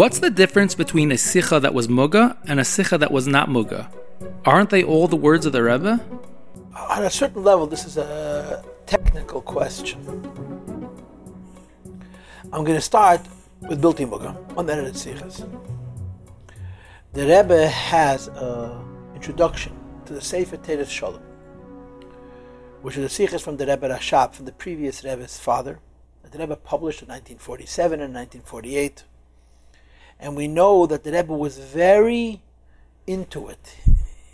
What's the difference between a sicha that was muga and a sicha that was not muga? Aren't they all the words of the Rebbe? On a certain level, this is a technical question. I'm going to start with Bilti Muga, unedited sikhas. The Rebbe has an introduction to the Sefer Toras Shalom, which is the sichas from the Rebbe Rashab, from the previous Rebbe's father, that the Rebbe published in 1947 and 1948 and we know that the Rebbe was very into it.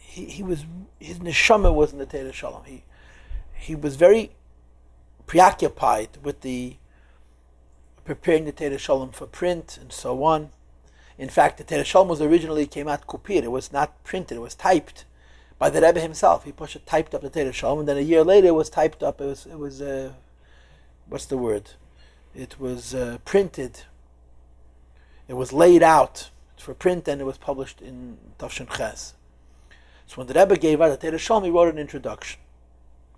He, he was his neshama was in the Torah Shalom. He he was very preoccupied with the preparing the Torah Shalom for print and so on. In fact, the Torah Shalom was originally came out copied. It was not printed. It was typed by the Rebbe himself. He pushed it, typed up the Torah Shalom, and then a year later it was typed up. It was it was uh, what's the word? It was uh, printed it was laid out for print and it was published in Tafshin Ches. So when the Rebbe gave out the Torah Shalom, he wrote an introduction.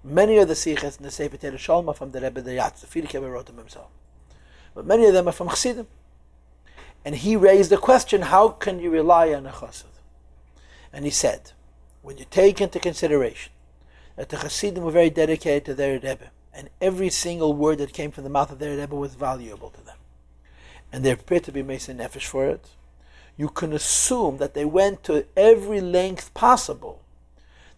Many of the Sikhs in the Sefer Torah Shalom are from the Rebbe Rayatz. The Frierdiker Rebbe wrote them himself. But many of them are from Chassidim. And he raised the question, how can you rely on a Chassid? And he said, when you take into consideration that the Chassidim were very dedicated to their Rebbe, and every single word that came from the mouth of their Rebbe was valuable to them and they're prepared to be Moser Nefesh for it, you can assume that they went to every length possible,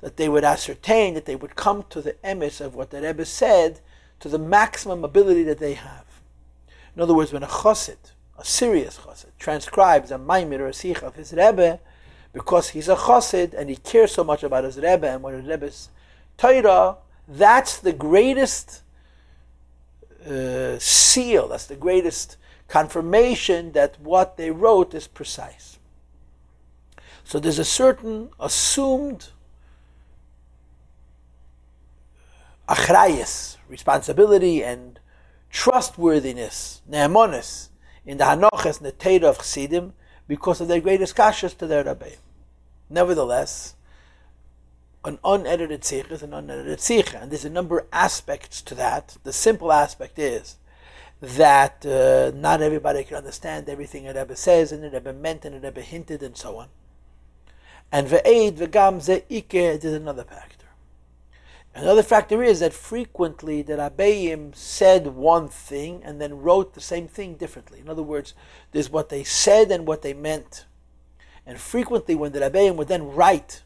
that they would ascertain, that they would come to the emes of what the Rebbe said to the maximum ability that they have. In other words, when a chassid, a serious chassid, transcribes a maimir or a sikh of his Rebbe, because he's a chassid and he cares so much about his Rebbe and what his Rebbe's Torah, that's the greatest uh, seal, that's the greatest confirmation that what they wrote is precise. So there's a certain assumed achrayas, responsibility and trustworthiness, ne'amonis, in the hanoches Torah of Chassidim because of their greatest kashas to their Rabbi. Nevertheless, an unedited sikh is an unedited sikh, and there's a number of aspects to that. The simple aspect is that uh, not everybody can understand everything a Rebbe says and the Rebbe meant and the Rebbe hinted and so on. And ve'ed ve'gam ze'ike is another factor. Another factor is that frequently the Rabbeim said one thing and then wrote the same thing differently. In other words, there's what they said and what they meant. And frequently when the Rabbeim would then write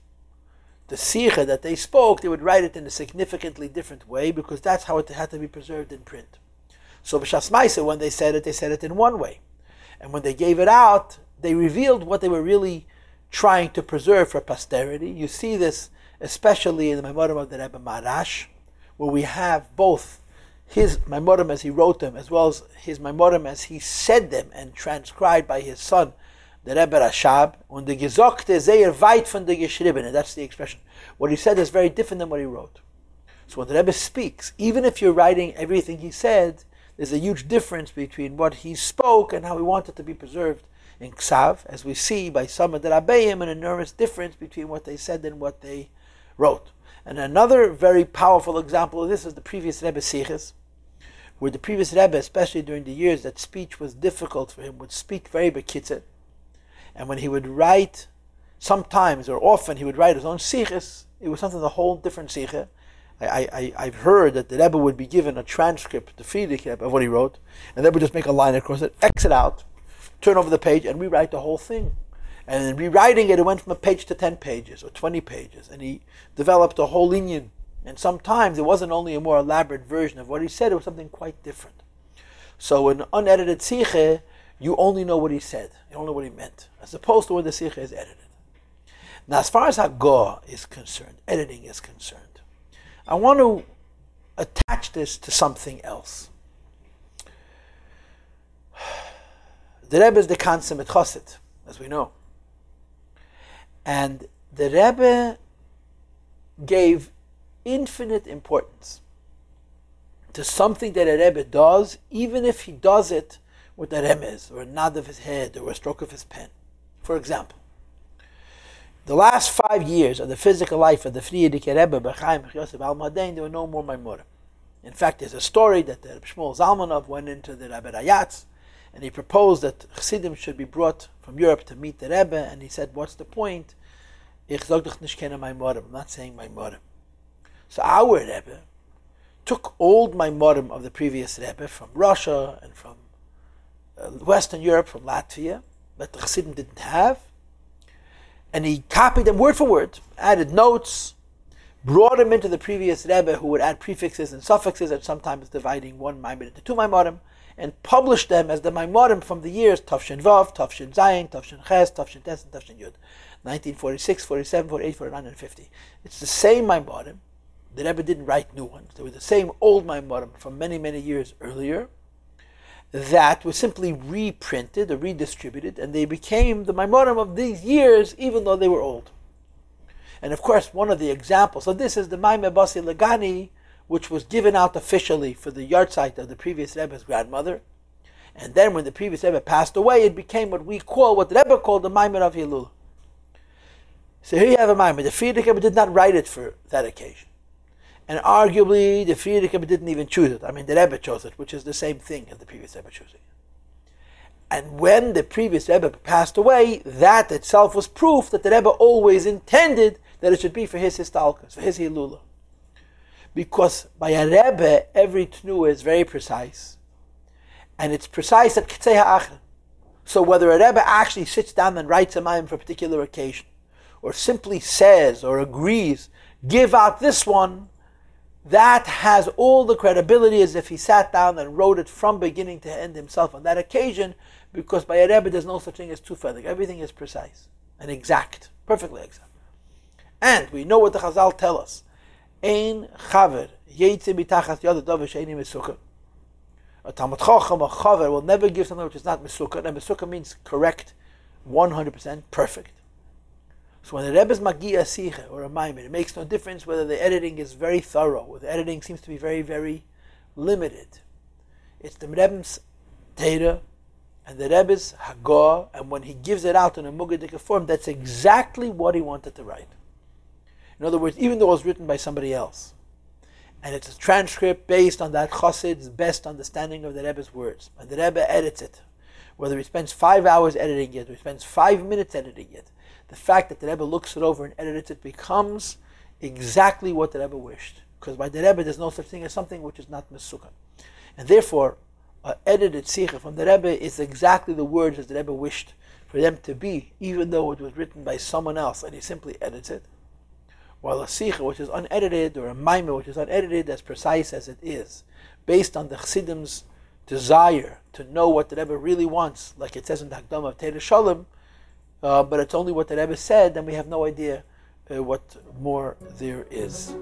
the sikha that they spoke, they would write it in a significantly different way because that's how it had to be preserved in print. So B'Shas Maisa, when they said it, they said it in one way. And when they gave it out, they revealed what they were really trying to preserve for posterity. You see this especially in the Maimorim of the Rebbe Maharash, where we have both his Maimorim as he wrote them, as well as his Maimorim as he said them and transcribed by his son, the Rebbe Rashab, und the Gesogte sehr weit von der Geschriebene. That's the expression. What he said is very different than what he wrote. So when the Rebbe speaks, even if you're writing everything he said, there's a huge difference between what he spoke and how he wanted to be preserved in Ksav, as we see by some of the Rabbeim, an enormous difference between what they said and what they wrote. And another very powerful example of this is the previous Rebbe Siches, where the previous Rebbe, especially during the years that speech was difficult for him, would speak very bekitzet. And when he would write, sometimes or often he would write his own Siches, it was something a whole different Siche, I, I, have heard that the Rebbe would be given a transcript, the Frierdiker of what he wrote, and they would just make a line across it, exit out, turn over the page, and rewrite the whole thing. And in rewriting it, it went from a page to 10 pages or 20 pages, and he developed a whole inyan. And sometimes it wasn't only a more elaborate version of what he said, it was something quite different. So in unedited Sikhe, you only know what he said, you only know what he meant, as opposed to when the Sikhe is edited. Now, as far as Hagah is concerned, editing is concerned, I want to attach this to something else. The Rebbe is the consummate chassid, as we know. And the Rebbe gave infinite importance to something that a Rebbe does, even if he does it with a remez, or a nod of his head, or a stroke of his pen. For example, the last five years of the physical life of the Frierdiker Rebbe, B'chaim Yosef Al there were no more Maimorim. In fact, there's a story that the Shmuel Zalmanov went into the Rebbe Rayatz, and he proposed that Chassidim should be brought from Europe to meet the Rebbe, and he said, "What's the point? Ich I'm not saying Maimorim. So our Rebbe took old Maimorim of the previous Rebbe from Russia and from uh, Western Europe, from Latvia, that the Chassidim didn't have, and he copied them word for word, added notes, brought them into the previous Rebbe, who would add prefixes and suffixes, and sometimes dividing one Maimon into two Maimorim, and published them as the Maimorim from the years Tafshin Vav, Tafshin Zayin, Tafshin Ches, Tafshin Tes, and Tafshin Yud. 1946, 47, 48, 49, and 50. It's the same Maimorim. The Rebbe didn't write new ones. They were the same old Maimorim from many, many years earlier that was simply reprinted or redistributed, and they became the Maimorim of these years, even though they were old. And of course, one of the examples of this is the Maimeh Basi Lagani, which was given out officially for the yahrzeit of the previous Rebbe's grandmother. And then when the previous Rebbe passed away, it became what we call, what the Rebbe called the Maimon of Hilul. So here you have a Maimon. The Frierdiker did not write it for that occasion. And arguably, the Frierdiker didn't even choose it. I mean, the Rebbe chose it, which is the same thing as the previous Rebbe choosing. And when the previous Rebbe passed away, that itself was proof that the Rebbe always intended that it should be for his histalkas, for his hilula. Because by a Rebbe, every tnu is very precise. And it's precise at K'tzei Ha'achra. So whether a Rebbe actually sits down and writes a mime for a particular occasion, or simply says or agrees, give out this one, that has all the credibility as if he sat down and wrote it from beginning to end himself on that occasion, because by a Rebbe there's no such thing as too tufelig. Everything is precise and exact, perfectly exact. And we know what the Chazal tell us. Ein chaver yeitze mitachas yad sheini mesukah. A Talmud Chacham, a chaver, will never give something which is not mesukah. And mesukah means correct, 100% perfect. So when the Rebbe's Magia Sicha or a Maimon, it makes no difference whether the editing is very thorough or the editing seems to be very, very limited. It's the Rebbe's Teda and the Rebbe's Hagah, and when he gives it out in a Mugadik form, that's exactly what he wanted to write. In other words, even though it was written by somebody else, and it's a transcript based on that chassid's best understanding of the Rebbe's words, and the Rebbe edits it, whether he spends five hours editing it or he spends five minutes editing it, the fact that the Rebbe looks it over and edits it becomes exactly what the Rebbe wished. Because by the Rebbe, there's no such thing as something which is not Mesukah. And therefore, uh, edited Sikha from the Rebbe is exactly the words that the Rebbe wished for them to be, even though it was written by someone else and he simply edits it. While a Sikha, which is unedited, or a Maimah, which is unedited, as precise as it is, based on the Chassidim's desire to know what the Rebbe really wants, like it says in the Hakdam of Toras Shalom, uh, but it's only what the Rebbe said, and we have no idea uh, what more there is.